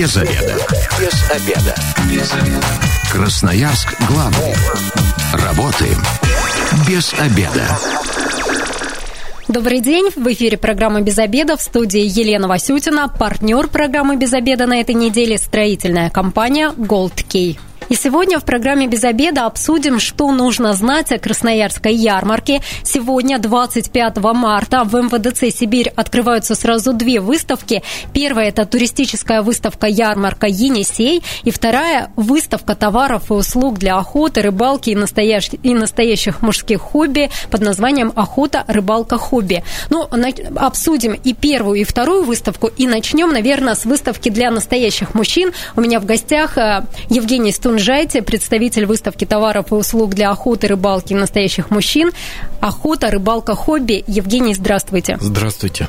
Без обеда. Без обеда. Без обеда. Красноярск главный. Работаем без обеда. Добрый день. В эфире программа «Без обеда» в студии Елена Васютина. Партнер программы «Без обеда» на этой неделе – строительная компания «Gold Key». И сегодня в программе «Без обеда» обсудим, что нужно знать о Красноярской ярмарке. Сегодня, 25 марта, в МВДЦ «Сибирь» открываются сразу две выставки. Первая – это туристическая выставка «Ярмарка Енисей», и вторая – выставка товаров и услуг для охоты, рыбалки и, настоящих, и настоящих мужских хобби под названием «Охота, рыбалка, хобби». Ну, обсудим и первую, и вторую выставку, и начнем, наверное, с выставки для настоящих мужчин. У меня в гостях э, Евгений Стун Жайте, представитель выставки товаров и услуг для охоты, рыбалки настоящих мужчин. Охота, рыбалка, хобби. Евгений, здравствуйте. Здравствуйте.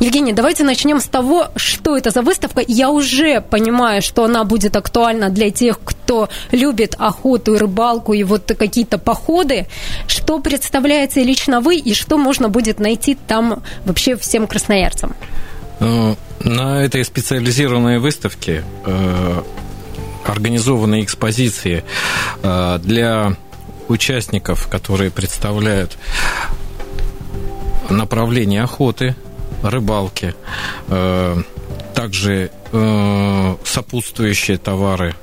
Евгений, давайте начнем с того, что это за выставка. Я уже понимаю, что она будет актуальна для тех, кто любит охоту и рыбалку и вот какие-то походы. Что представляете лично вы и что можно будет найти там вообще всем красноярцам? Э, на этой специализированной выставке организованные экспозиции э, для участников, которые представляют направление охоты, рыбалки, э, также э, сопутствующие товары.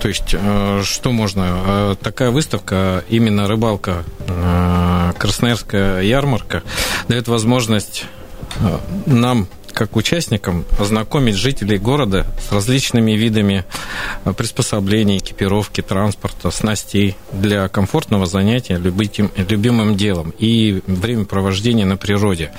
То есть, что можно? Такая выставка, именно рыбалка, Красноярская ярмарка, дает возможность нам как участникам ознакомить жителей города с различными видами э, приспособлений, экипировки, транспорта, снастей для комфортного занятия любым, любимым делом и времяпровождения на природе.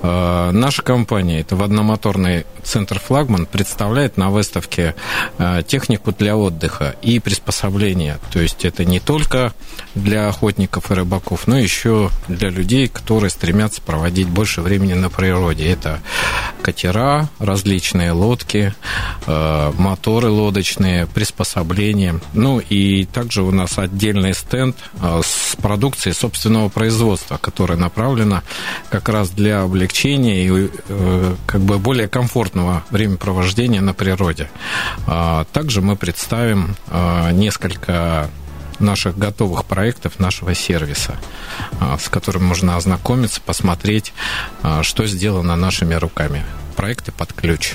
Э, наша компания, это водномоторный центр «Флагман», представляет на выставке э, технику для отдыха и приспособления. То есть это не только для охотников и рыбаков, но еще для людей, которые стремятся проводить больше времени на природе. Это катера, различные лодки, э, моторы лодочные, приспособления. Ну и также у нас отдельный стенд э, с продукцией собственного производства, которая направлена как раз для облегчения и э, как бы более комфортного времяпровождения на природе. А также мы представим несколько наших готовых проектов нашего сервиса, а, с которым можно ознакомиться, посмотреть, а, что сделано нашими руками. Проекты под ключ.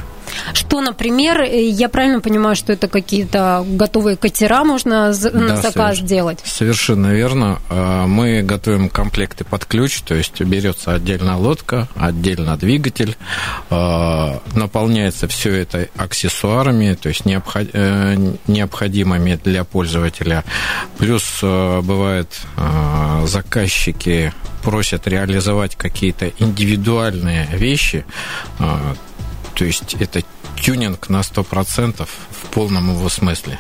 Что, например, э, я правильно понимаю, что это какие-то готовые катера можно на да, заказ соверш... делать? Совершенно верно. А, мы готовим комплекты под ключ, то есть берется отдельно лодка, отдельно двигатель, а, наполняется все это аксессуарами, то есть э, необходимыми для пользователя. Плюс э, бывает заказчики просят реализовать какие-то индивидуальные вещи, то есть это тюнинг на 100% в полном его смысле.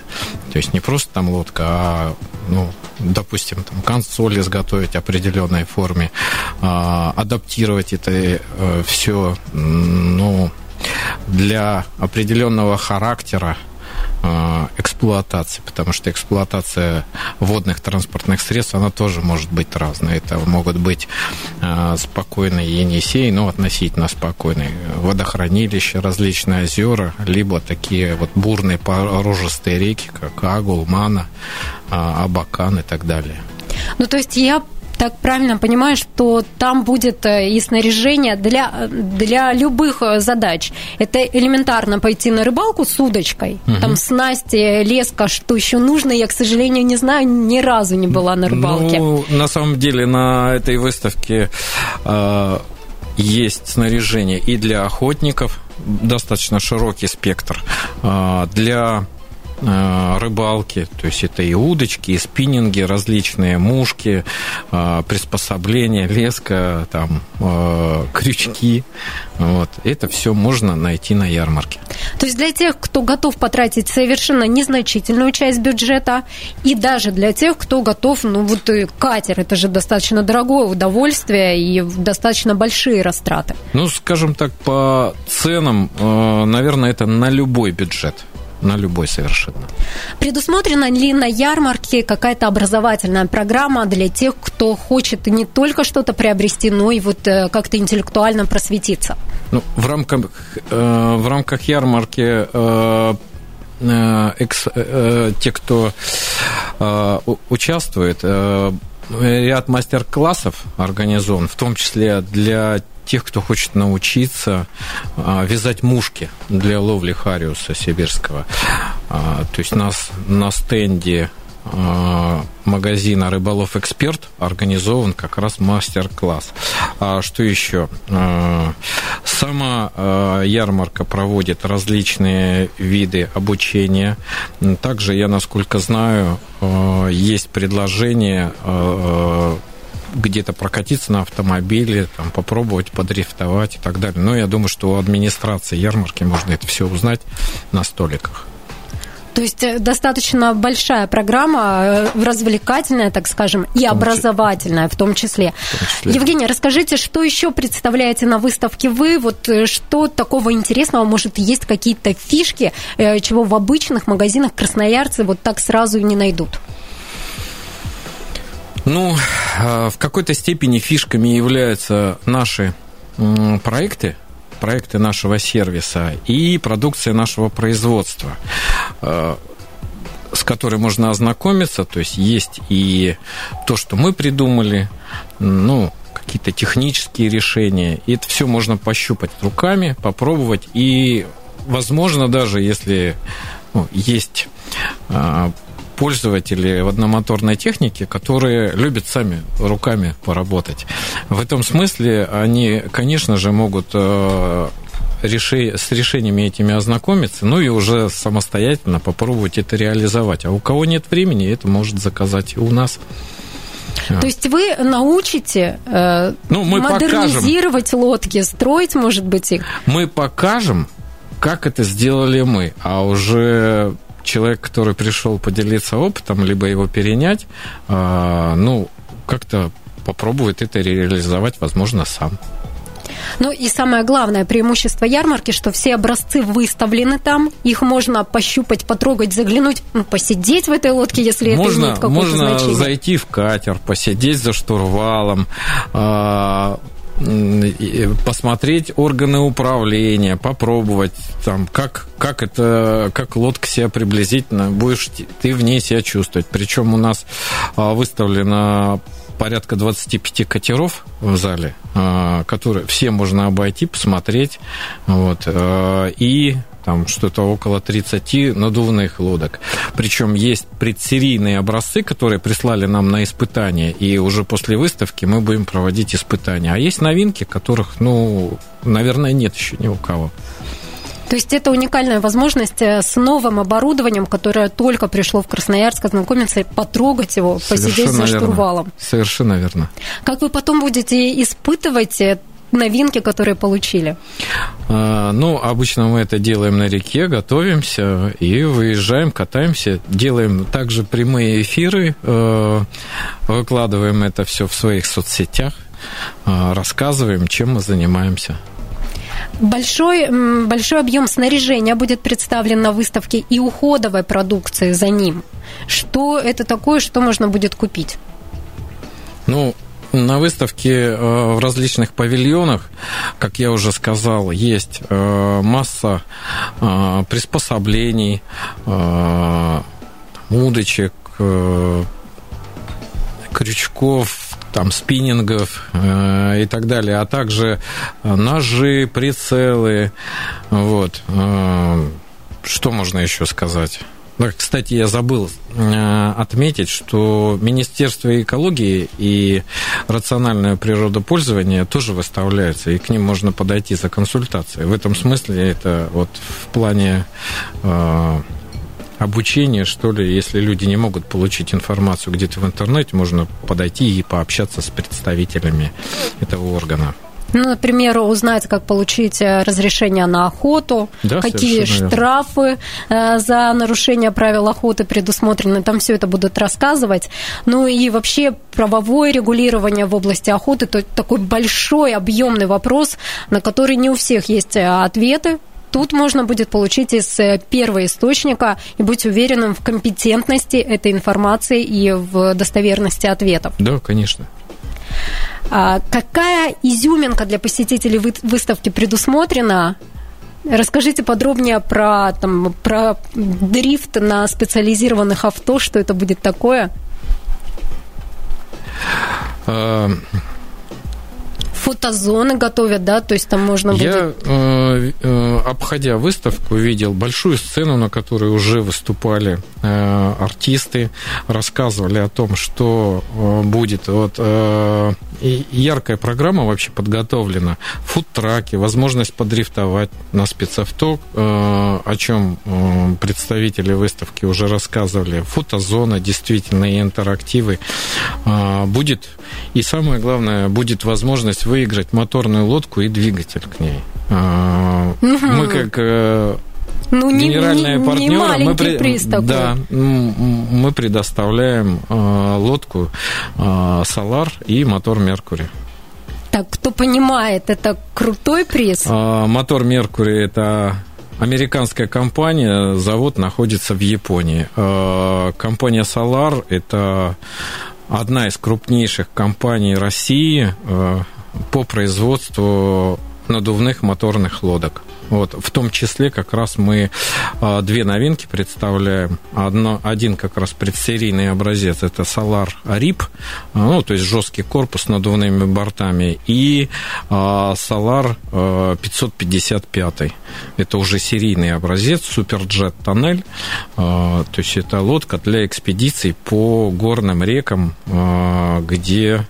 То есть не просто там лодка, а, ну, допустим, там консоль изготовить определенной форме, а, адаптировать это э, все, ну, для определенного характера эксплуатации, потому что эксплуатация водных транспортных средств, она тоже может быть разная. Это могут быть э, спокойные Енисей, но относительно спокойные водохранилища, различные озера, либо такие вот бурные порожистые реки, как Агул, Мана, э, Абакан и так далее. Ну, то есть я так правильно понимаю, что там будет э, и снаряжение для, для любых э, задач. Это элементарно пойти на рыбалку с удочкой, угу. там снасти, леска, что еще нужно, я, к сожалению, не знаю, ни разу не была на рыбалке. Ну, на самом деле, на этой выставке э, есть снаряжение и для охотников, достаточно широкий спектр, э, для рыбалки, то есть это и удочки, и спиннинги различные, мушки, э, приспособления, леска, там, э, крючки. Вот. Это все можно найти на ярмарке. То есть для тех, кто готов потратить совершенно незначительную часть бюджета, и даже для тех, кто готов, ну вот катер, это же достаточно дорогое удовольствие и достаточно большие растраты. Ну, скажем так, по ценам, наверное, это на любой бюджет. На любой совершенно. Предусмотрена ли на ярмарке какая-то образовательная программа для тех, кто хочет не только что-то приобрести, но и вот э, как-то интеллектуально просветиться? Ну, в рамках, э, в рамках ярмарки э, экс, те, кто участвует, ряд мастер-классов организован, в том числе для тех, кто хочет научиться а, вязать мушки для ловли хариуса сибирского. А, то есть нас на стенде а, магазина «Рыболов Эксперт» организован как раз мастер-класс. А что еще? Сама ярмарка проводит различные виды обучения. Также, я насколько знаю, есть предложение где-то прокатиться на автомобиле, там, попробовать подрифтовать и так далее. Но я думаю, что у администрации ярмарки можно это все узнать на столиках. То есть э, достаточно большая программа, э, развлекательная, так скажем, и образовательная в том числе. В том числе. Евгений, расскажите, что еще представляете на выставке вы? Вот э, что такого интересного, может, есть какие-то фишки, чего в обычных магазинах красноярцы вот так сразу и не найдут? Ну, а, в какой-то степени фишками являются наши проекты, проекты нашего сервиса и продукция нашего производства а, с которой можно ознакомиться, то есть есть и то, что мы придумали, ну, какие-то технические решения, и это все можно пощупать руками, попробовать, и, возможно, даже если ну, есть а, пользователи в одномоторной технике, которые любят сами руками поработать. В этом смысле они, конечно же, могут э, реши, с решениями этими ознакомиться, ну и уже самостоятельно попробовать это реализовать. А у кого нет времени, это может заказать и у нас. То есть вы научите э, ну, мы модернизировать покажем. лодки, строить, может быть, их? Мы покажем, как это сделали мы, а уже человек, который пришел поделиться опытом, либо его перенять, а, ну, как-то попробует это реализовать, возможно, сам. Ну и самое главное преимущество ярмарки, что все образцы выставлены там, их можно пощупать, потрогать, заглянуть, ну, посидеть в этой лодке, если можно, это имеет какое-то можно значение. Можно зайти в катер, посидеть за штурвалом, а, посмотреть органы управления, попробовать там, как, как это, как лодка себя приблизительно будешь ты в ней себя чувствовать. Причем у нас а, выставлено порядка 25 катеров в зале, а, которые все можно обойти, посмотреть. Вот, а, и там что-то около 30 надувных лодок. Причем есть предсерийные образцы, которые прислали нам на испытания, и уже после выставки мы будем проводить испытания. А есть новинки, которых, ну, наверное, нет еще ни у кого. То есть это уникальная возможность э, с новым оборудованием, которое только пришло в Красноярск, ознакомиться, потрогать его, Совершенно посидеть за верно. штурвалом. Совершенно верно. Как вы потом будете испытывать э, новинки, которые получили? А, ну, обычно мы это делаем на реке, готовимся и выезжаем, катаемся, делаем также прямые эфиры, э, выкладываем это все в своих соцсетях, э, рассказываем, чем мы занимаемся. Большой, большой объем снаряжения будет представлен на выставке и уходовой продукции за ним. Что это такое, что можно будет купить? Ну, на выставке э, в различных павильонах, как я уже сказал, есть э, масса э, приспособлений, удочек, крючков, там спиннингов и так далее, а также ножи, прицелы, вот. Что можно еще сказать? Кстати, я забыл э, отметить, что Министерство экологии и рациональное природопользование тоже выставляются, и к ним можно подойти за консультацией. В этом смысле это вот в плане э, обучения, что ли, если люди не могут получить информацию где-то в интернете, можно подойти и пообщаться с представителями этого органа. Ну, например, узнать, как получить э, разрешение на охоту, да, какие штрафы верно. Э, за нарушение правил охоты предусмотрены. Там все это будут рассказывать. Ну и вообще правовое регулирование в области охоты, то такой большой объемный вопрос, на который не у всех есть э, ответы тут можно будет получить из первого источника и быть уверенным в компетентности этой информации и в достоверности ответов. Да, конечно. А какая изюминка для посетителей выставки предусмотрена? Расскажите подробнее про, там, про дрифт на специализированных авто, что это будет такое? Фотозоны готовят, да, то есть там можно будет... Я, э, э, обходя выставку, видел большую сцену, на которой уже выступали э, артисты, рассказывали о том, что будет. Вот яркая программа вообще подготовлена. Фудтраки, возможность подрифтовать на спецавто, о чем представители выставки уже рассказывали. Фотозона, действительно, и интерактивы. Будет, и самое главное, будет возможность выиграть моторную лодку и двигатель к ней. А, мы как э, ну, генеральные не, партнеры, не мы, при... да, мы предоставляем э, лодку э, Solar и мотор Меркури. Так, кто понимает, это крутой приз? Э, мотор Меркури это американская компания, завод находится в Японии. Э, компания Solar это одна из крупнейших компаний России. По производству надувных моторных лодок. Вот, в том числе как раз мы а, две новинки представляем. Одно, один как раз предсерийный образец, это Solar RIP, а, ну, то есть жесткий корпус с надувными бортами, и а, Solar 555. Это уже серийный образец, Суперджет тоннель, то есть это лодка для экспедиций по горным рекам, где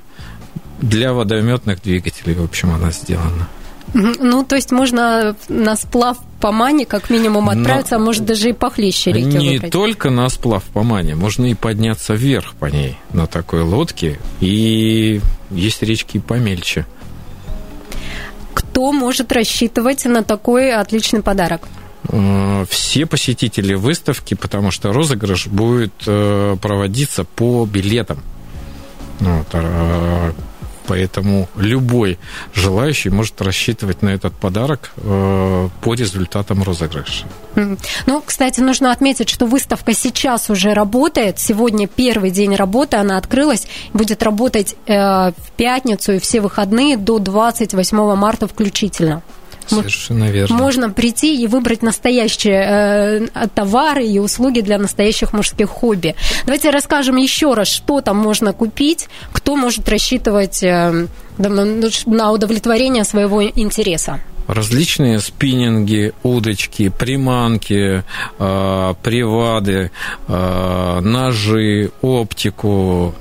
для водометных двигателей, в общем, она сделана. Ну, то есть можно на сплав по Мане как минимум отправиться, Но а может даже и похлеще реки Не выбрать. только на сплав по Мане, можно и подняться вверх по ней на такой лодке, и есть речки помельче. Кто может рассчитывать на такой отличный подарок? Э, все посетители выставки, потому что розыгрыш будет э, проводиться по билетам. Вот, а, Поэтому любой желающий может рассчитывать на этот подарок э, по результатам розыгрыша. Ну, кстати, нужно отметить, что выставка сейчас уже работает. Сегодня первый день работы, она открылась, будет работать э, в пятницу и все выходные до 28 марта включительно. Совершенно верно. Можно прийти и выбрать настоящие э, товары и услуги для настоящих мужских хобби. Давайте расскажем еще раз, что там можно купить, кто может рассчитывать э, на удовлетворение своего интереса различные спиннинги, удочки, приманки, э, привады, э, ножи, оптику,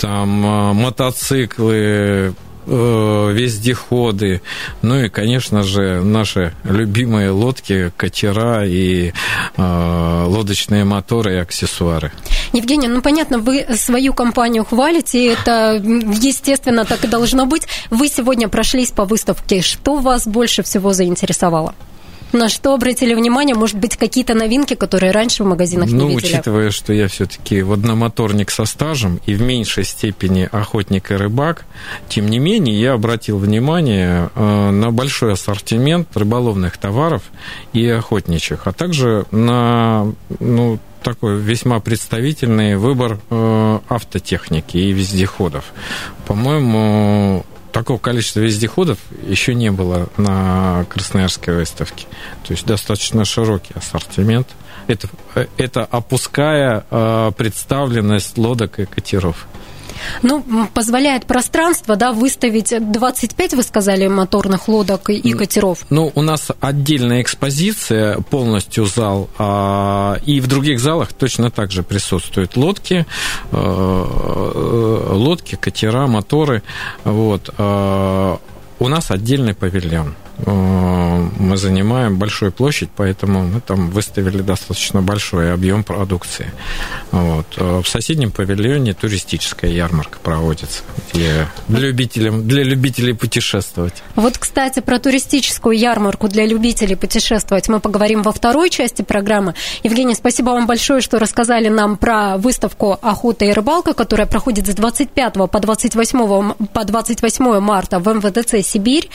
там э, мотоциклы, вездеходы, ну и, конечно же, наши любимые лодки, катера и э, лодочные моторы и аксессуары. Евгений, ну понятно, вы свою компанию хвалите, это естественно так и должно быть. Вы сегодня прошлись по выставке. Что вас больше всего заинтересовало? На что обратили внимание? Может быть, какие-то новинки, которые раньше в магазинах ну, не видели? Ну, учитывая, что я все-таки водномоторник со стажем и в меньшей степени охотник и рыбак, тем не менее, я обратил внимание э, на большой ассортимент рыболовных товаров и охотничьих, а также на ну, такой весьма представительный выбор э, автотехники и вездеходов. По-моему, такого количества вездеходов еще не было на Красноярской выставке. То есть достаточно широкий ассортимент. Это, это опуская э, представленность лодок и катеров. Ну, позволяет пространство, да, выставить 25, вы сказали, моторных лодок и катеров. Ну, у нас отдельная экспозиция, полностью зал, а, и в других залах точно так же присутствуют лодки, э, э, лодки, катера, моторы, вот. А, у нас отдельный павильон. Э, мы занимаем большую площадь, поэтому мы там выставили достаточно большой объем продукции. Вот. Э, в соседнем павильоне туристическая ярмарка проводится для, любителей, для любителей путешествовать. Вот, кстати, про туристическую ярмарку для любителей путешествовать мы поговорим во второй части программы. Евгений, спасибо вам большое, что рассказали нам про выставку «Охота и рыбалка», которая проходит с 25 по 28, по 28 марта в МВДЦ «Сибирь».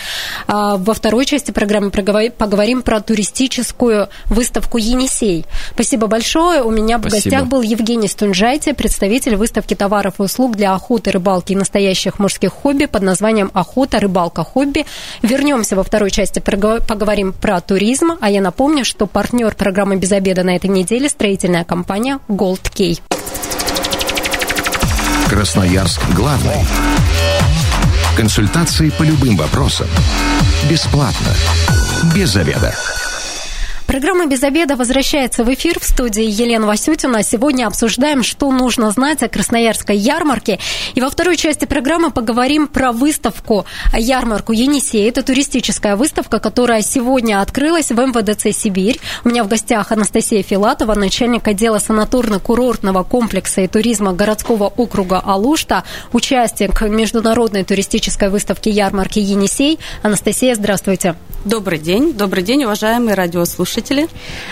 А во второй части программы поговорим про туристическую выставку «Енисей». Спасибо большое. У меня Спасибо. в гостях был Евгений Стунжайте, представитель выставки товаров и услуг для охоты, рыбалки и настоящих мужских хобби под названием «Охота, рыбалка, хобби». Вернемся во второй части, поговорим про туризм. А я напомню, что партнер программы «Без обеда» на этой неделе – строительная компания Gold Key. Красноярск главный. Консультации по любым вопросам. Бесплатно. Без заведа. Программа «Без обеда» возвращается в эфир в студии Елена Васютина. Сегодня обсуждаем, что нужно знать о Красноярской ярмарке. И во второй части программы поговорим про выставку ярмарку Енисей. Это туристическая выставка, которая сегодня открылась в МВДЦ «Сибирь». У меня в гостях Анастасия Филатова, начальник отдела санаторно-курортного комплекса и туризма городского округа Алушта, участник международной туристической выставки ярмарки Енисей. Анастасия, здравствуйте. Добрый день. Добрый день, уважаемые радиослушатели.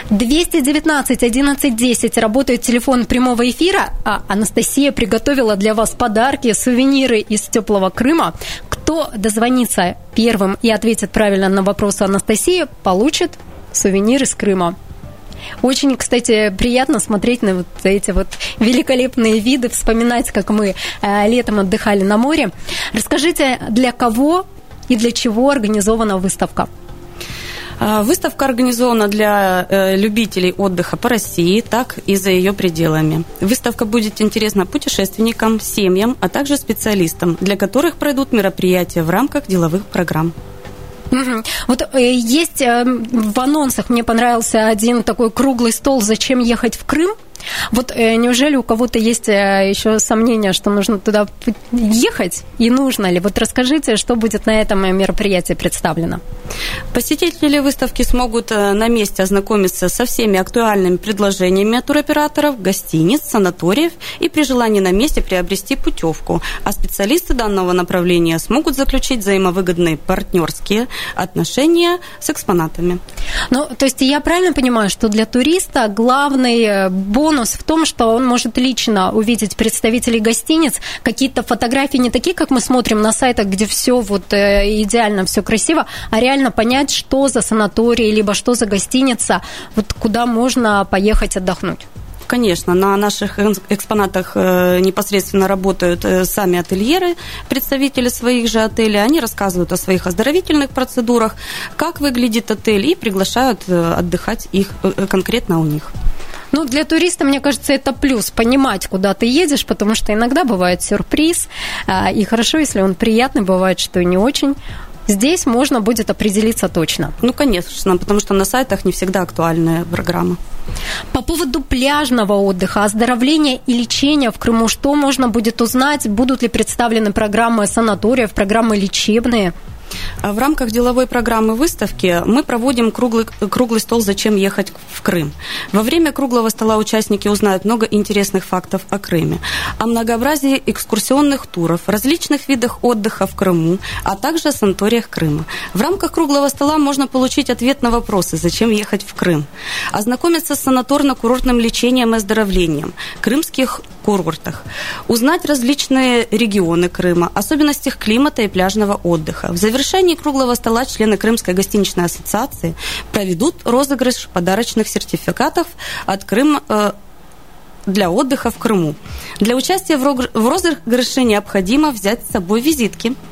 219 11 10 работает телефон прямого эфира, а Анастасия приготовила для вас подарки, сувениры из теплого Крыма. Кто дозвонится первым и ответит правильно на вопрос Анастасии, получит сувенир из Крыма. Очень, кстати, приятно смотреть на вот эти вот великолепные виды, вспоминать, как мы э, летом отдыхали на море. Расскажите, для кого и для чего организована выставка? А, выставка организована для э, любителей отдыха по России, так и за ее пределами. Выставка будет интересна путешественникам, семьям, а также специалистам, для которых пройдут мероприятия в рамках деловых программ. Угу. Вот э, есть э, в анонсах, мне понравился один такой круглый стол «Зачем ехать в Крым?». Вот э, неужели у кого-то есть э, еще сомнения, что нужно туда ехать и нужно ли? Вот расскажите, что будет на этом мероприятии представлено. Посетители выставки смогут э, на месте ознакомиться со всеми актуальными предложениями туроператоров, гостиниц, санаториев и при желании на месте приобрести путевку. А специалисты данного направления смогут заключить взаимовыгодные партнерские отношения с экспонатами. Ну, то есть я правильно понимаю, что для туриста главный бонус бонус в том, что он может лично увидеть представителей гостиниц, какие-то фотографии не такие, как мы смотрим на сайтах, где все вот э, идеально, все красиво, а реально понять, что за санаторий, либо что за гостиница, вот куда можно поехать отдохнуть. Конечно, на наших экспонатах э, непосредственно работают э, сами ательеры, представители своих же отелей. Они рассказывают о своих оздоровительных процедурах, как выглядит отель, и приглашают отдыхать их конкретно у них. Ну, для туриста, мне кажется, это плюс, понимать, куда ты едешь, потому что иногда бывает сюрприз, а, и хорошо, если он приятный, бывает, что и не очень. Здесь можно будет определиться точно. Ну, конечно, потому что на сайтах не всегда актуальная программа. По поводу пляжного отдыха, оздоровления и лечения в Крыму, что можно будет узнать? Будут ли представлены программы санаториев, программы лечебные? В рамках деловой программы выставки мы проводим круглый, круглый стол «Зачем ехать в Крым?». Во время круглого стола участники узнают много интересных фактов о Крыме, о многообразии экскурсионных туров, различных видах отдыха в Крыму, а также о санаториях Крыма. В рамках круглого стола можно получить ответ на вопросы «Зачем ехать в Крым?», ознакомиться с санаторно-курортным лечением и оздоровлением, крымских курортах, узнать различные регионы Крыма, особенности климата и пляжного отдыха. В завершении круглого стола члены Крымской гостиничной ассоциации проведут розыгрыш подарочных сертификатов от Крыма э, для отдыха в Крыму. Для участия в розыгрыше необходимо взять с собой визитки –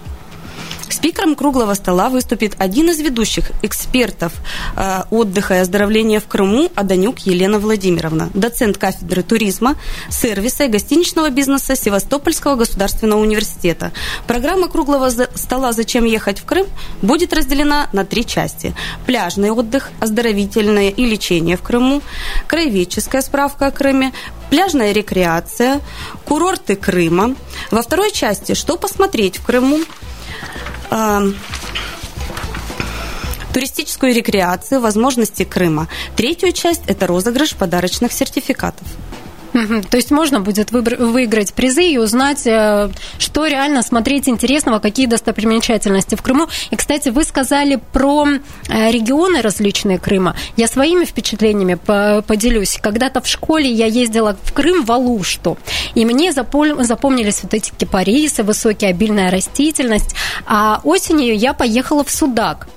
Спикером круглого стола выступит один из ведущих экспертов э, отдыха и оздоровления в Крыму Аданюк Елена Владимировна, доцент кафедры туризма, сервиса и гостиничного бизнеса Севастопольского государственного университета. Программа круглого стола «Зачем ехать в Крым» будет разделена на три части. Пляжный отдых, оздоровительное и лечение в Крыму, краеведческая справка о Крыме, пляжная рекреация, курорты Крыма. Во второй части «Что посмотреть в Крыму?», туристическую рекреацию, возможности Крыма. Третью часть – это розыгрыш подарочных сертификатов. То есть можно будет выиграть призы и узнать, э, что реально смотреть интересного, какие достопримечательности в Крыму. И, кстати, вы сказали про э, регионы различные Крыма. Я своими впечатлениями поделюсь. Когда-то в школе я ездила в Крым, в Алушту, и мне запомнились вот эти кипарисы, высокая обильная растительность. А осенью я поехала в Судак.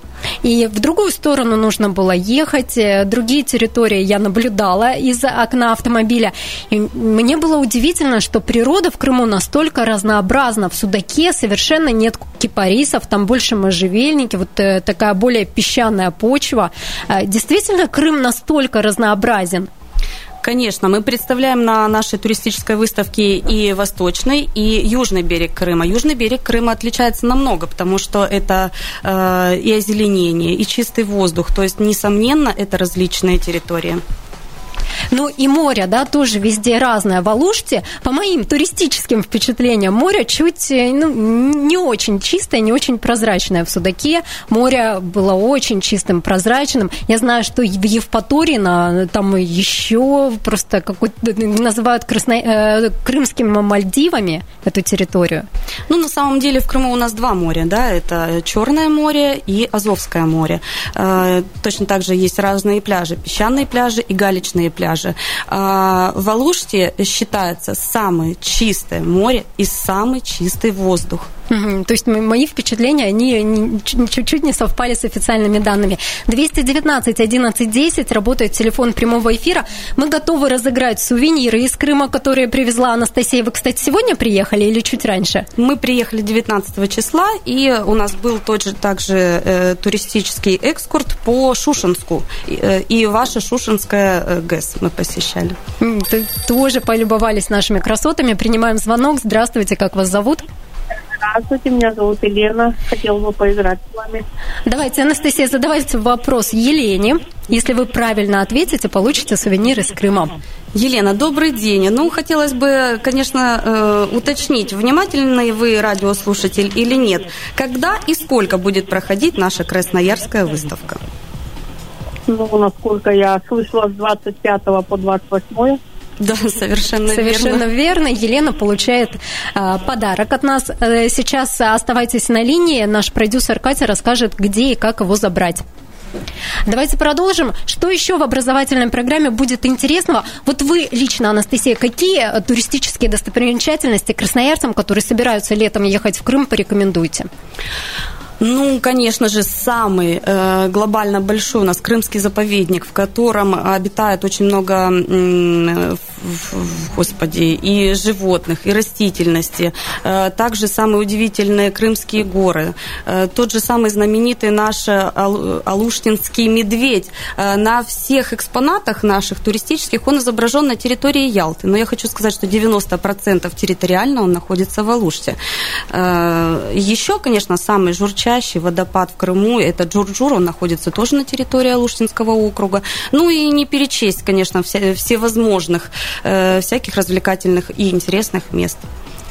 И в другую сторону нужно было ехать. Э, другие территории я наблюдала из окна автомобиля. И мне было удивительно, что природа в Крыму настолько разнообразна. В Судаке совершенно нет кипарисов, там больше можжевельники, вот э, такая более песчаная почва. Действительно, Крым настолько разнообразен. Конечно, мы представляем на нашей туристической выставке и восточный, и южный берег Крыма. Южный берег Крыма отличается намного, потому что это э, и озеленение, и чистый воздух. То есть, несомненно, это различные территории. Ну и море, да, тоже везде разное. В Алуште, по моим туристическим впечатлениям, море чуть э, ну, не очень чистое, не очень прозрачное. В Судаке море было очень чистым, прозрачным. Я знаю, что в Евпатории на, там еще просто какой-то называют красно, э, крымскими Мальдивами эту территорию. Ну, на самом деле в Крыму у нас два моря, да, это Черное море и Азовское море. Э, точно так же есть разные пляжи, песчаные пляжи и галечные пляжи. А, в Алуште считается самое чистое море и самый чистый воздух. Угу. То есть мои впечатления, они чуть-чуть не совпали с официальными данными. 219 11 10 работает телефон прямого эфира. Мы готовы разыграть сувениры из Крыма, которые привезла Анастасия. Вы, кстати, сегодня приехали или чуть раньше? Мы приехали 19 числа, и у нас был тот же также э, туристический экскурт по Шушинску. И, э, и ваша Шушинская э, ГЭС мы посещали. Тоже полюбовались нашими красотами. Принимаем звонок. Здравствуйте, как вас зовут? Здравствуйте, меня зовут Елена. Хотела бы поиграть с вами. Давайте, Анастасия, задавайте вопрос Елене. Если вы правильно ответите, получите сувенир из Крыма. Елена, добрый день. Ну, хотелось бы, конечно, э, уточнить, внимательный вы радиослушатель или нет. Когда и сколько будет проходить наша Красноярская выставка? Ну, насколько я слышала, с 25 по 28 да, совершенно, совершенно верно. верно. Елена получает э, подарок от нас. Э, сейчас оставайтесь на линии. Наш продюсер Катя расскажет, где и как его забрать. Давайте продолжим. Что еще в образовательной программе будет интересного? Вот вы лично, Анастасия, какие туристические достопримечательности красноярцам, которые собираются летом ехать в Крым, порекомендуете? Ну, конечно же, самый э, глобально большой у нас Крымский заповедник, в котором обитает очень много, э, господи, и животных, и растительности. Э, также самые удивительные Крымские горы. Э, тот же самый знаменитый наш Ал, Алуштинский медведь. Э, на всех экспонатах наших туристических он изображен на территории Ялты. Но я хочу сказать, что 90% территориально он находится в Алуште. Э, еще, конечно, самый журчащий водопад в Крыму, это Джур-Джур, он находится тоже на территории Алуштинского округа. Ну и не перечесть, конечно, все, всевозможных э, всяких развлекательных и интересных мест.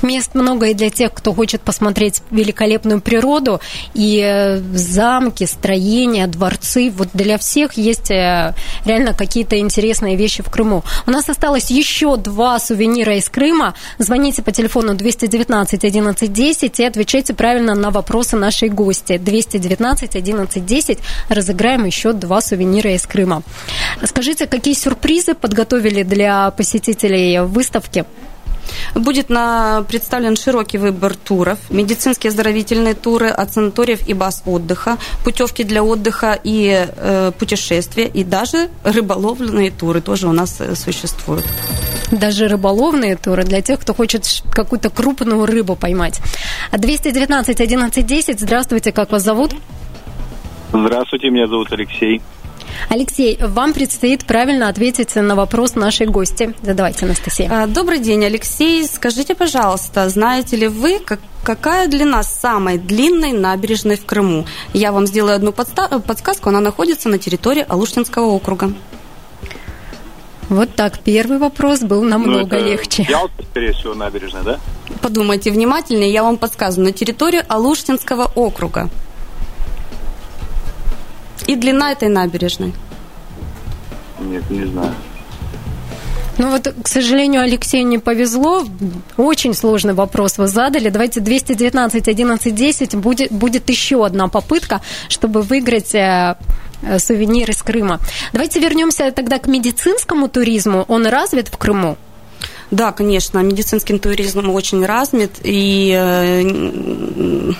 Мест много и для тех, кто хочет посмотреть великолепную природу, и э, замки, строения, дворцы. Вот для всех есть э, реально какие-то интересные вещи в Крыму. У нас осталось еще два сувенира из Крыма. Звоните по телефону 219 11 10 и отвечайте правильно на вопросы нашей гости. 219 11 10. Разыграем еще два сувенира из Крыма. Скажите, какие сюрпризы подготовили для посетителей выставки? Будет на, представлен широкий выбор туров, медицинские оздоровительные туры от санаториев и баз отдыха, путевки для отдыха и э, путешествия, и даже рыболовленные туры тоже у нас э, существуют. Даже рыболовные туры для тех, кто хочет какую-то крупную рыбу поймать. 219 11 10. Здравствуйте, как вас зовут? Здравствуйте, меня зовут Алексей. Алексей, вам предстоит правильно ответить на вопрос нашей гости. Задавайте, Анастасия. А, добрый день, Алексей. Скажите, пожалуйста, знаете ли вы, как, какая длина самой длинной набережной в Крыму? Я вам сделаю одну подсказку. Она находится на территории Алуштинского округа. Вот так, первый вопрос был намного ну, легче. Ялта, скорее всего, набережная, да? Подумайте внимательнее, я вам подсказываю. На территории Алуштинского округа. И длина этой набережной? Нет, не знаю. Ну вот, к сожалению, Алексею не повезло. Очень сложный вопрос вы задали. Давайте 219 11 10 будет, будет еще одна попытка, чтобы выиграть э, э, сувенир из Крыма. Давайте вернемся тогда к медицинскому туризму. Он развит в Крыму? Да, конечно, медицинский туризм очень развит, и э,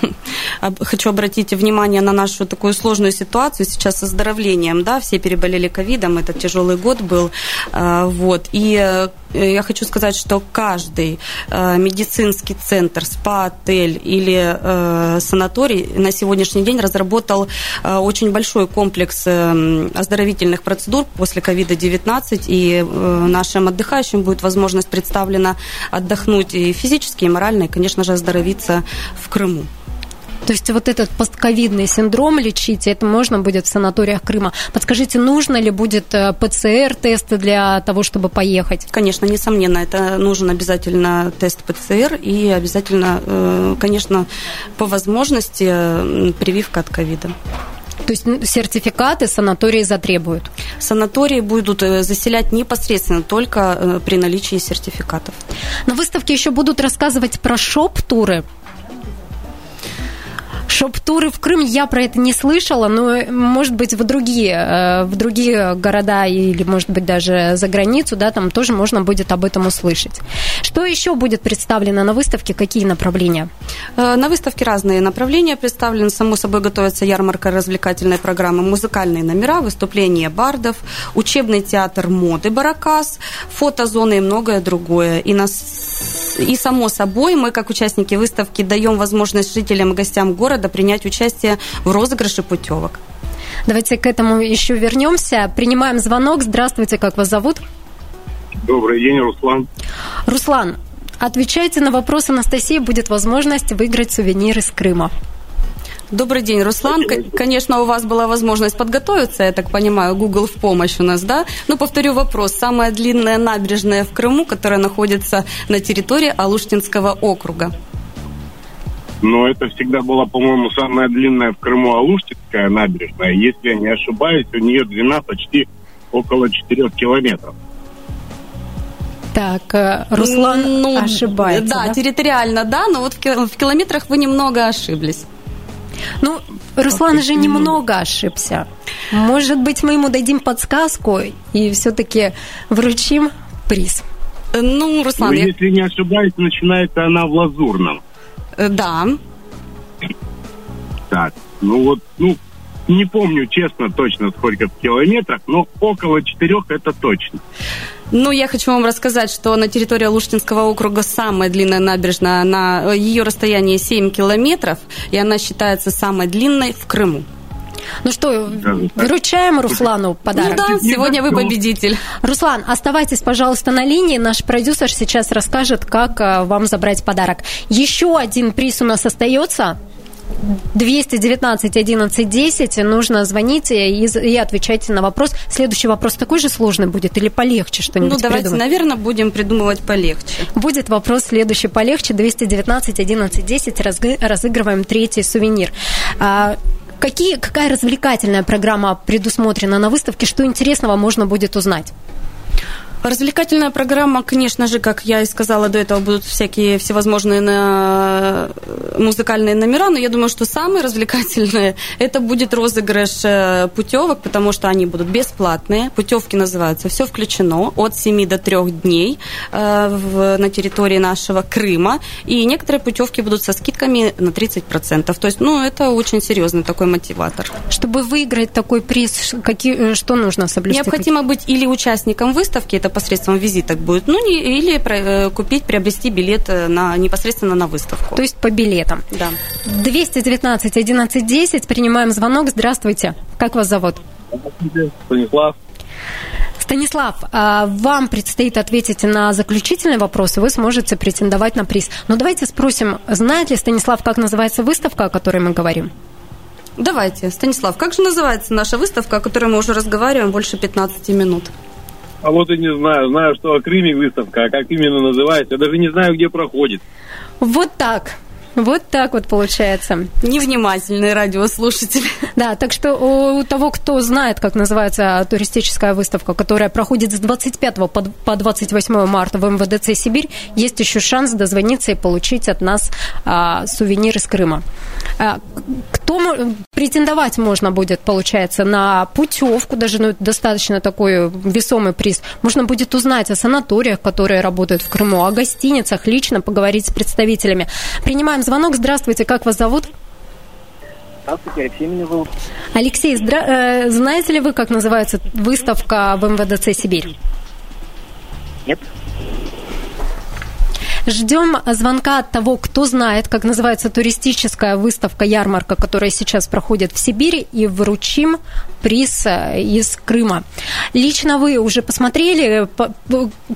хочу обратить внимание на нашу такую сложную ситуацию сейчас с оздоровлением, да, все переболели ковидом, это тяжелый год был, э, вот, и э, я хочу сказать, что каждый медицинский центр, спа-отель или санаторий на сегодняшний день разработал очень большой комплекс оздоровительных процедур после ковида-19, и нашим отдыхающим будет возможность представлена отдохнуть и физически, и морально, и, конечно же, оздоровиться в Крыму. То есть вот этот постковидный синдром лечить, это можно будет в санаториях Крыма. Подскажите, нужно ли будет э, ПЦР-тесты для того, чтобы поехать? Конечно, несомненно, это нужен обязательно тест ПЦР и обязательно, э, конечно, по возможности прививка от ковида. То есть сертификаты санатории затребуют? Санатории будут э, заселять непосредственно только э, при наличии сертификатов. На выставке еще будут рассказывать про шоп-туры. Шоп-туры в Крым я про это не слышала, но, может быть, в другие, э, в другие города или, может быть, даже за границу, да, там тоже можно будет об этом услышать. Что еще будет представлено на выставке? Какие направления? Э, на выставке разные направления представлены. Само собой готовится ярмарка развлекательной программы, музыкальные номера, выступления бардов, учебный театр моды «Баракас», фотозоны и многое другое. И, нас... и само собой мы, как участники выставки, даем возможность жителям и гостям города принять участие в розыгрыше путевок. Давайте к этому еще вернемся. Принимаем звонок. Здравствуйте, как вас зовут? Добрый день, Руслан. Руслан, отвечайте на вопрос Анастасии. Будет возможность выиграть сувенир из Крыма. Добрый день, Руслан. Конечно, у вас была возможность подготовиться, я так понимаю, Google в помощь у нас, да? Но повторю вопрос. Самая длинная набережная в Крыму, которая находится на территории Алуштинского округа но это всегда была, по-моему, самая длинная в Крыму Алуштинская набережная. Если я не ошибаюсь, у нее длина почти около 4 километров. Так, э, Руслан ну, ошибается. Да, да, территориально, да, но вот в километрах вы немного ошиблись. Ну, Руслан же немного ошибся. Может быть, мы ему дадим подсказку и все-таки вручим приз. Ну, Руслан... Ну, я... если не ошибаюсь, начинается она в Лазурном. Э, да. Так, ну вот, ну, не помню честно точно сколько в километрах, но около четырех это точно. Ну, я хочу вам рассказать, что на территории Луштинского округа самая длинная набережная, она, ее расстояние 7 километров, и она считается самой длинной в Крыму. Ну что, выручаем Руслану подарок? Ну да, сегодня вы победитель. Руслан, оставайтесь, пожалуйста, на линии. Наш продюсер сейчас расскажет, как э, вам забрать подарок. Еще один приз у нас остается. 219 11 10 нужно звонить и, и отвечать на вопрос. Следующий вопрос такой же сложный будет или полегче что-нибудь Ну, давайте, придумать? наверное, будем придумывать полегче. Будет вопрос следующий полегче. 219 11 10 разыгрываем третий сувенир. Какие, какая развлекательная программа предусмотрена на выставке? Что интересного можно будет узнать? Развлекательная программа, конечно же, как я и сказала до этого, будут всякие всевозможные на... Э, музыкальные номера, но я думаю, что самые развлекательные это будет розыгрыш э, путевок, потому что они будут бесплатные. Путевки называются «Все включено» от 7 до 3 дней э, в, на территории нашего Крыма. И некоторые путевки будут со скидками на 30%. То есть, ну, это очень серьезный такой мотиватор. Чтобы выиграть такой приз, какие, что нужно соблюсти? Необходимо быть или участником выставки, это посредством визиток будет, ну не, или э, купить, приобрести билет э, на, непосредственно на выставку. То есть по билетам? Да. 219 11 10, принимаем звонок. Здравствуйте. Как вас зовут? Станислав. Станислав, а вам предстоит ответить на заключительный вопрос, и вы сможете претендовать на приз. Но давайте спросим, знает ли Станислав, как называется выставка, о которой мы говорим? Давайте, Станислав, как же называется наша выставка, о которой мы уже разговариваем больше 15 минут? А вот и не знаю. Знаю, что о Крыме выставка, а как именно называется, я даже не знаю, где проходит. Вот так. Вот так вот получается. Невнимательный радиослушатель. Да, так что у того, кто знает, как называется туристическая выставка, которая проходит с 25 по 28 марта в МВДЦ «Сибирь», есть еще шанс дозвониться и получить от нас а, сувенир из Крыма. А, кто претендовать можно будет, получается, на путевку, даже ну, достаточно такой весомый приз. Можно будет узнать о санаториях, которые работают в Крыму, о гостиницах, лично поговорить с представителями. Принимаем звонок. Здравствуйте, как вас зовут? Здравствуйте, Алексей меня зовут. Алексей, здра... э, знаете ли вы, как называется выставка в МВДЦ «Сибирь»? Нет. Ждем звонка от того, кто знает, как называется туристическая выставка, ярмарка, которая сейчас проходит в Сибири, и вручим приз э, из Крыма. Лично вы уже посмотрели,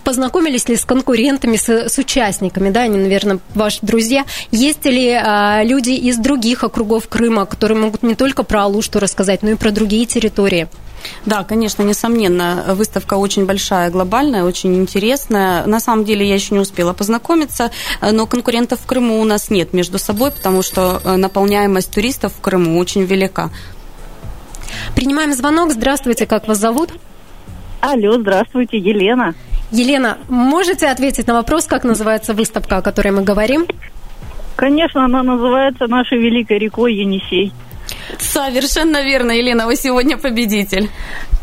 познакомились ли с конкурентами, с, с участниками, да, они, наверное, ваши друзья. Есть ли а, люди из других округов Крыма, которые могут не только про Алушту рассказать, но и про другие территории? Да, конечно, несомненно, выставка очень большая, глобальная, очень интересная. На самом деле я еще не успела познакомиться, но конкурентов в Крыму у нас нет между собой, потому что э, наполняемость туристов в Крыму очень велика. Принимаем звонок. Здравствуйте, как вас зовут? Алло, здравствуйте, Елена. Елена, можете ответить на вопрос, как называется выставка, о которой мы говорим? Конечно, она называется нашей великой рекой Енисей. Совершенно верно, Елена, вы сегодня победитель.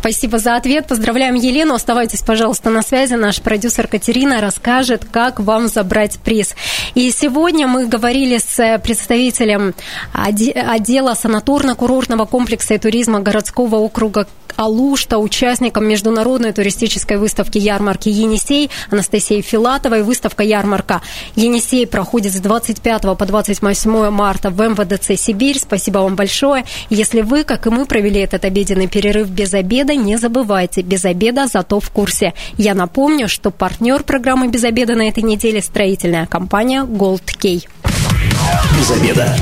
Спасибо за ответ. Поздравляем Елену. Оставайтесь, пожалуйста, на связи. Наш продюсер Катерина расскажет, как вам забрать приз. И сегодня мы говорили с представителем отдела санаторно-курортного комплекса и туризма городского округа Алушта, участником международной туристической выставки ярмарки Енисей Анастасией Филатовой. Выставка ярмарка Енисей проходит с 25 по 28 марта в МВДЦ Сибирь. Спасибо вам большое. Если вы, как и мы, провели этот обеденный перерыв без обеда, не забывайте, без обеда зато в курсе. Я напомню, что партнер программы «Без обеда» на этой неделе строительная компания Gold Key. Без обеда.